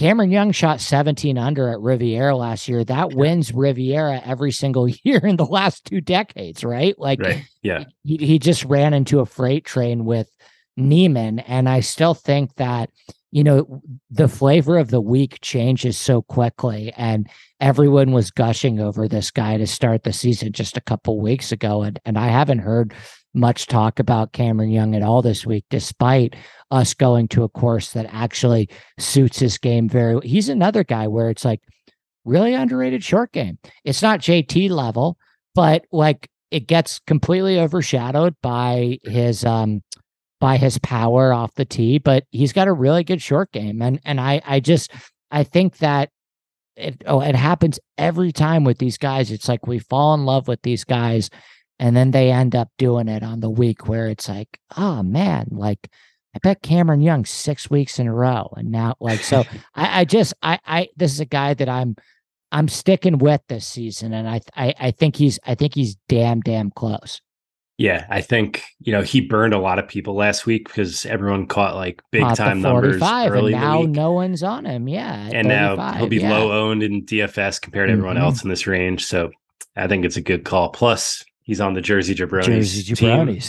Cameron Young shot 17 under at Riviera last year. That wins Riviera every single year in the last two decades, right? Like Right. Yeah. he, he just ran into a freight train with Niemann. And I still think that, you know, the flavor of the week changes so quickly. And everyone was gushing over this guy to start the season just a couple weeks ago. And, and I haven't heard much talk about Cameron Young at all this week, despite us going to a course that actually suits his game very he's another guy where it's like really underrated short game. It's not JT level, but like it gets completely overshadowed by his um by his power off the tee, but he's got a really good short game. And and I I just I think that it oh it happens every time with these guys. It's like we fall in love with these guys and then they end up doing it on the week where it's like, oh man, like I bet Cameron Young six weeks in a row. And now like so I, I just I I this is a guy that I'm I'm sticking with this season and I I I think he's I think he's damn damn close. Yeah. I think, you know, he burned a lot of people last week because everyone caught like big time numbers 45, early and now no one's on him. Yeah. and now he'll be yeah. low owned in DFS compared to everyone Mhm. else in this range. So I think it's a good call. Plus, he's on the Jersey Jabronis. Jersey team.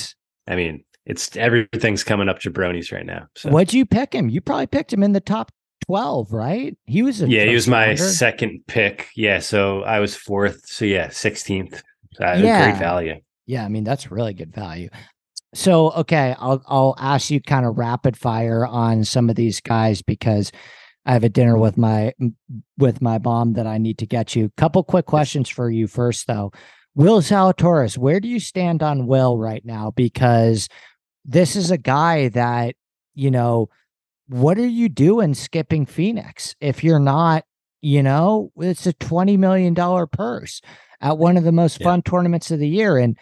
I mean, it's everything's coming up Jabronis right now. So What'd you pick him? You probably picked him in the top 12, right? He was a yeah, he was my rounder. second pick. Yeah, so I was fourth. So yeah, sixteenth. Uh, Yeah. Great value. Yeah, I mean that's really good value. So okay, I'll I'll ask you kind of rapid fire on some of these guys because I have a dinner with my with my mom that I need to get you. Couple quick questions for you first though. Will Zalatoris, where do you stand on Will right now? Because this is a guy that, you know, what are you doing skipping Phoenix if you're not, you know, it's a $20 million purse at one of the most Yeah. fun tournaments of the year. And,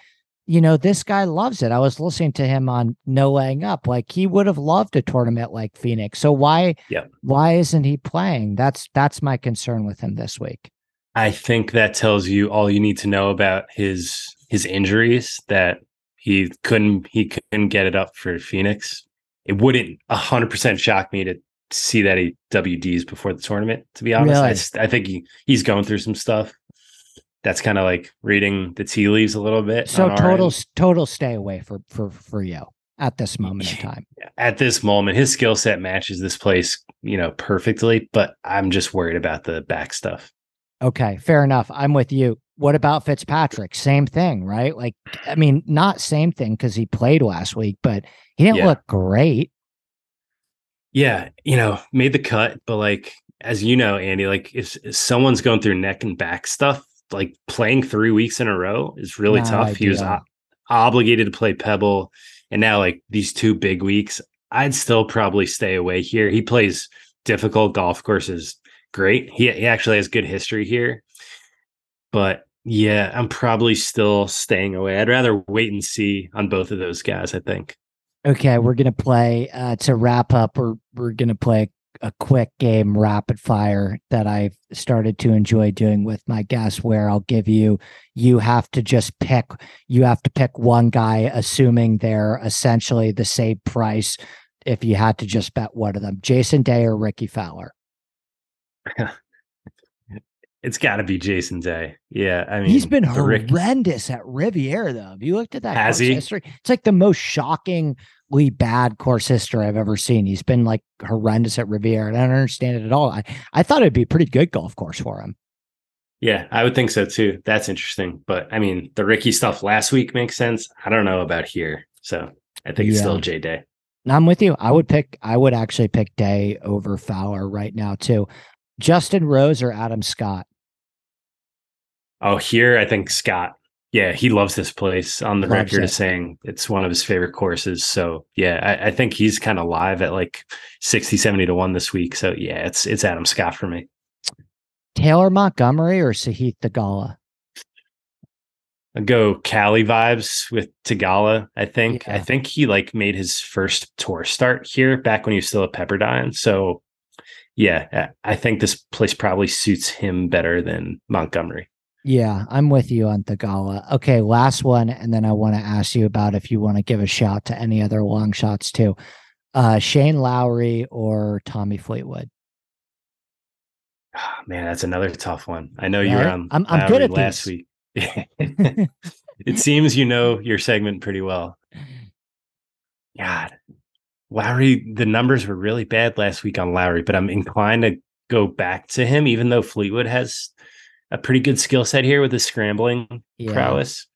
you know, this guy loves it. I was listening to him on No Laying Up. Like he would have loved a tournament like Phoenix. So why yeah. why isn't he playing? That's that's my concern with him this week. I think that tells you all you need to know about his his injuries that he couldn't he couldn't get it up for Phoenix. It wouldn't hundred percent shock me to see that he WDs before the tournament. To be honest, really? I, I, think he he's going through some stuff. That's kind of like reading the tea leaves a little bit. So total total stay away for for for you at this moment in time. At this moment, his skill set matches this place, you know, perfectly. But I'm just worried about the back stuff. Okay, fair enough. I'm with you. What about Fitzpatrick? Same thing, right? Like, I mean, not same thing because he played last week, but he didn't yeah. look great. Yeah, you know, made the cut, but like as you know, Andy, like if, if someone's going through neck and back stuff, like playing three weeks in a row is really tough. Idea. He was o- obligated to play Pebble, and now like these two big weeks, I'd still probably stay away here. He plays difficult golf courses great. He he actually has good history here. But yeah, I'm probably still staying away. I'd rather wait and see on both of those guys, I think. Okay, we're gonna play uh to wrap up, we're we're gonna play a quick game rapid fire that I've started to enjoy doing with my guests where I'll give you you have to just pick you have to pick one guy assuming they're essentially the same price if you had to just bet one of them. Jason Day or Rickie Fowler. it's got to be Jason Day. Yeah, I mean, he's been horrendous Rick... at Riviera, though. Have you looked at that Has course he? history? It's like the most shockingly bad course history I've ever seen. He's been like horrendous at Riviera, and I don't understand it at all. I I thought it'd be a pretty good golf course for him. Yeah, I would think so too. That's interesting. But I mean, the Rickie stuff last week makes sense. I don't know about here, so I think yeah. it's still J Day. I'm with you. I would pick. I would actually pick Day over Fowler right now too. Justin Rose or Adam Scott? Oh, here I think Scott. Yeah, he loves this place. On the loves record, is saying it's one of his favorite courses. So yeah, I, I think he's kind of live at like 60, 70 to one this week. So yeah, it's it's Adam Scott for me. Taylor Montgomery or Sahith Theegala? I go Cali vibes with Theegala. I think. Yeah. I think he like made his first tour start here back when he was still at Pepperdine. So yeah, I think this place probably suits him better than Montgomery. Yeah, I'm with you on Theegala. Okay, last one, and then I want to ask you about if you want to give a shout to any other long shots too. Uh, Shane Lowry or Tommy Fleetwood? Oh, man, that's another tough one. I know right? you were on. I'm, I'm good at last these. week. it seems you know your segment pretty well. God, Lowry, the numbers were really bad last week on Lowry, but I'm inclined to go back to him, even though Fleetwood has a pretty good skill set here with his scrambling yeah. prowess.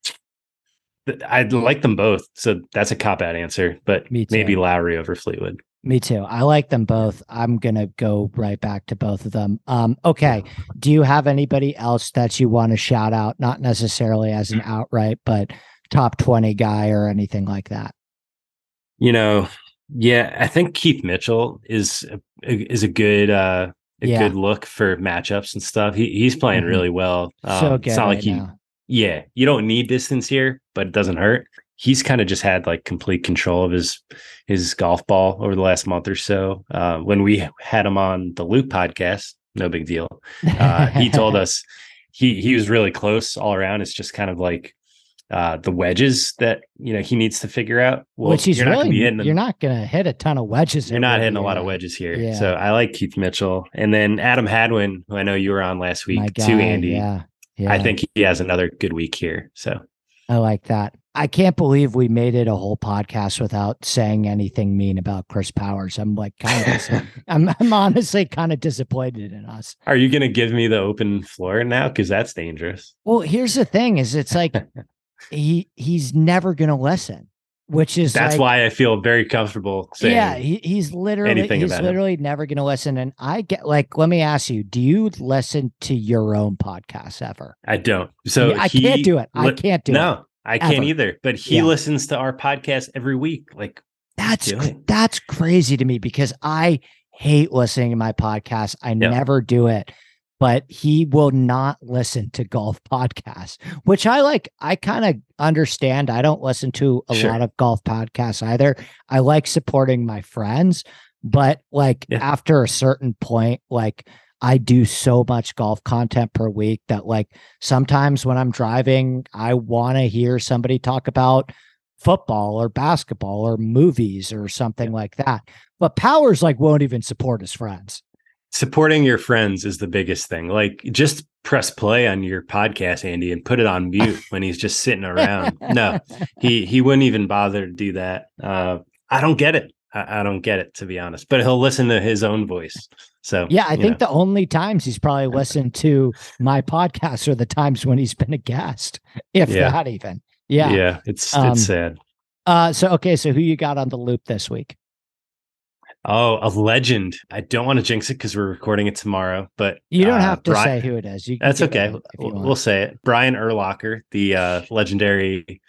I'd like them both. So that's a cop out answer, but maybe Lowry over Fleetwood. Me too. I like them both. I'm gonna go right back to both of them. Um, okay. Do you have anybody else that you want to shout out? Not necessarily as an outright, but top 20 guy or anything like that. You know, yeah, I think Keith Mitchell is a, is a good uh, a yeah. good look for matchups and stuff. He he's playing mm-hmm. really well. Um, so good it's not right like he, now. yeah, you don't need distance here, but it doesn't hurt. He's kind of just had like complete control of his his golf ball over the last month or so. Uh, when we had him on the Loop podcast, no big deal. Uh, he told us he he was really close all around. It's just kind of like uh, the wedges that you know he needs to figure out. Well, Which he's you're really, not gonna you're not going to hit a ton of wedges. You're not hitting year. a lot of wedges here. Yeah. So I like Keith Mitchell, and then Adam Hadwin, who I know you were on last week guy, too, Andy. Yeah, yeah. I think he has another good week here. So I like that. I can't believe we made it a whole podcast without saying anything mean about Chris Powers. I'm like kind of, I'm, I'm honestly kind of disappointed in us. Are you going to give me the open floor now? Because that's dangerous. Well, here's the thing: is it's like he he's never going to listen which is that's like, why I feel very comfortable saying yeah he, he's literally he's literally him. never going to listen and I get like let me ask you do you listen to your own podcast ever? I don't. So I, can't do it. I can't do no, it. No I can't either but he yeah. listens to our podcast every week like that's that's crazy to me because I hate listening to my podcast. I never do it but he will not listen to golf podcasts, which I like. I kind of understand. I don't listen to a sure. lot of golf podcasts either. I like supporting my friends, but like yeah. after a certain point, like I do so much golf content per week that like sometimes when I'm driving, I want to hear somebody talk about football or basketball or movies or something like that. But Powers like won't even support his friends. Supporting your friends is the biggest thing. Like just press play on your podcast, Andy, and put it on mute when he's just sitting around. No, he he wouldn't even bother to do that. Uh, I don't get it. I, I, don't get it to be honest. But he'll listen to his own voice. So yeah, I think know. the only times he's probably listened to my podcast are the times when he's been a guest, if yeah. that even. Yeah, yeah, it's um, it's sad. Uh, so okay, so who you got on the loop this week? Oh, a legend. I don't want to jinx it because we're recording it tomorrow, but you don't uh, have to Brian, say who it is. You that's okay. We'll, say it. Brian Urlacher, the uh, legendary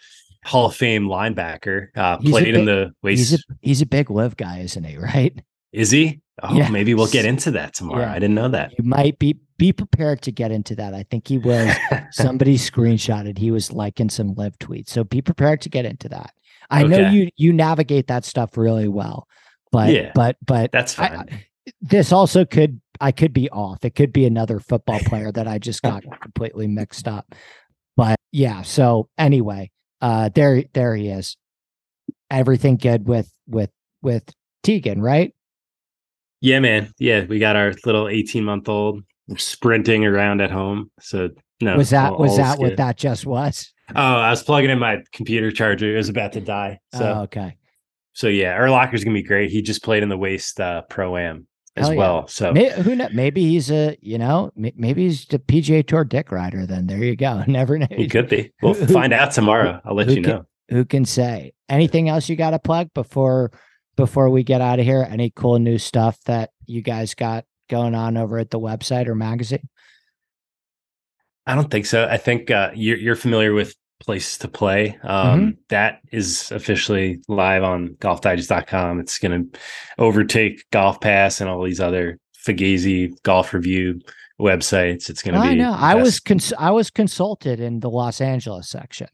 Hall of Fame linebacker, uh, played big, in the He's a, he's a big Liv guy, isn't he? Right? Is he? Oh, yeah. maybe we'll get into that tomorrow. Yeah. I didn't know that. You might be be prepared to get into that. I think he was somebody screenshotted. He was liking some Liv tweets, so be prepared to get into that. I okay. know you you navigate that stuff really well, but yeah, but but that's fine. I, this also could I could be off. It could be another football player that I just got completely mixed up. But yeah, so anyway, uh there there he is. Everything good with with with Tegan, right? Yeah, man. Yeah, we got our little 18 month old sprinting around at home. So no, was that all, was that what that just was? Oh, I was plugging in my computer charger. It was about to die. So oh, okay. So yeah, Urlacher's gonna be great. He just played in the Waste uh, Pro Am as yeah. well. So maybe, who knows? Maybe he's a you know maybe he's the PGA Tour dick rider. Then there you go. Never know. He could be. We'll who, find out tomorrow. I'll let you can, know. Who can say? Anything else you got to plug before before we get out of here? Any cool new stuff that you guys got going on over at the website or magazine? I don't think so. I think uh, you're, you're familiar with Places to Play. Um, mm-hmm. that is officially live on golfdigest.com. It's going to overtake Golf Pass and all these other Fugazi golf review websites. It's going to be. I know. I was cons- I was consulted in the Los Angeles section.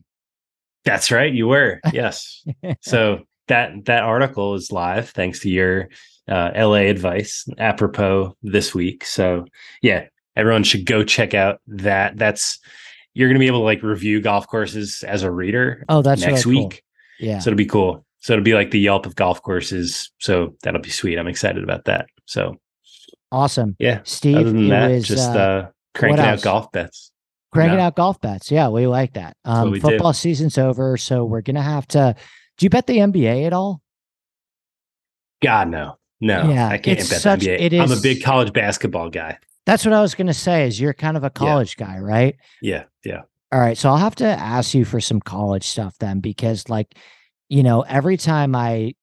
That's right. You were. Yes. so that that article is live thanks to your uh, LA advice apropos this week. So yeah, everyone should go check out that. That's you're going to be able to like review golf courses as a reader. Oh, that's next really week. Cool. Yeah, so it'll be cool. So it'll be like the Yelp of golf courses. So that'll be sweet. I'm excited about that. So awesome. Yeah, Steve. Other than that, was, just uh, uh cranking out golf bets. Cranking no. out golf bets. Yeah, we like that. Um, football do. season's over, so we're gonna have to. Do you bet the NBA at all? God no. No, yeah, I can't bet such, NBA. It is, I'm a big college basketball guy. That's what I was going to say. Is you're kind of a college yeah. guy, right? Yeah, yeah. All right, so I'll have to ask you for some college stuff then, because like, you know, every time I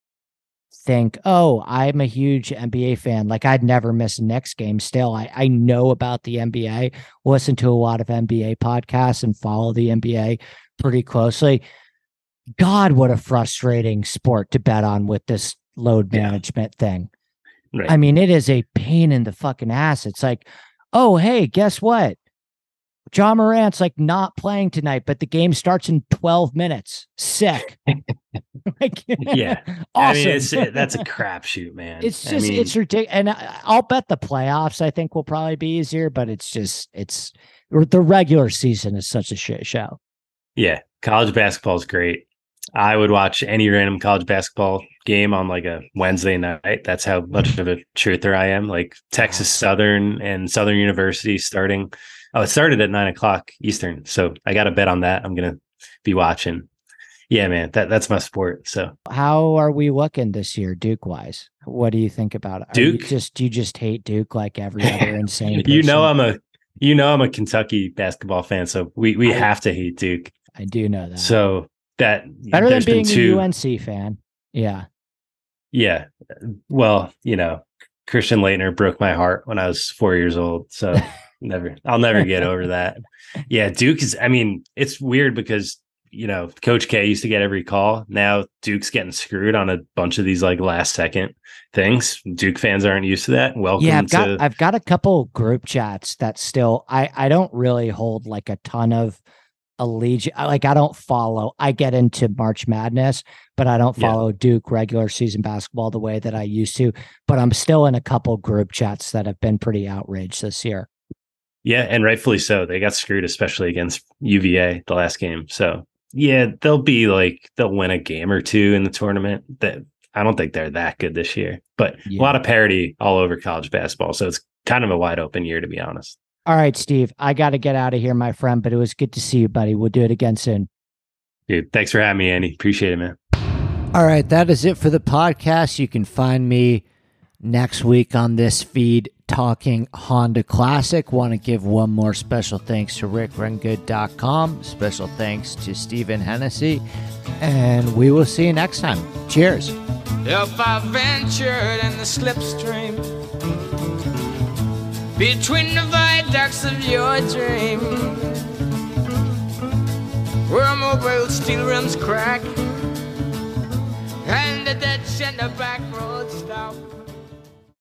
think, oh, I'm a huge NBA fan, like I'd never miss a Knicks game. Still, I I know about the NBA, listen to a lot of NBA podcasts, and follow the NBA pretty closely. God, what a frustrating sport to bet on with this load management yeah. thing. Right. I mean, it is a pain in the fucking ass. It's like, oh, hey, guess what? Ja Morant's like not playing tonight, but the game starts in 12 minutes. Sick. like, yeah. Awesome. I mean, it's, that's a crapshoot, man. It's just, I mean, it's ridiculous. And I'll bet the playoffs, I think, will probably be easier, but it's just, it's the regular season is such a shit show. Yeah. College basketball is great. I would watch any random college basketball game on like a Wednesday night. That's how much of a truther I am. Like Texas Southern and Southern University starting. Oh, it started at nine o'clock Eastern. So I got a bet on that. I'm gonna be watching. Yeah, man, that that's my sport. So how are we looking this year, Duke wise? What do you think about it? Are Duke? Just you just hate Duke like every other insane. you know I'm a you know I'm a Kentucky basketball fan, so we we I, have to hate Duke. I do know that. So that better than being two, a UNC fan. Yeah. Yeah. Well, you know, Christian Laettner broke my heart when I was four years old. So never, I'll never get over that. Yeah. Duke is, I mean, it's weird because, you know, Coach K used to get every call. Now Duke's getting screwed on a bunch of these like last second things. Duke fans aren't used to that. Welcome yeah, I've got, to... I've got a couple group chats that still, I, I don't really hold like a ton of allegiance. Like I don't follow. I get into March Madness, but I don't follow yeah. Duke regular season basketball the way that I used to. But I'm still in a couple group chats that have been pretty outraged this year. Yeah, and rightfully so. They got screwed, especially against UVA the last game. So yeah, they'll be like they'll win a game or two in the tournament. That I don't think they're that good this year, but yeah. a lot of parity all over college basketball. So it's kind of a wide open year, to be honest. All right, Steve, I got to get out of here, my friend, but it was good to see you, buddy. We'll do it again soon. Dude, thanks for having me, Andy. Appreciate it, man. All right, that is it for the podcast. You can find me next week on this feed talking Honda Classic. Want to give one more special thanks to rickrungood.com. Special thanks to Stephen Hennessy. And we will see you next time. Cheers. If I ventured in the slipstream between the viaducts of your dream, where mobile steel rims crack and the dead center back road stop.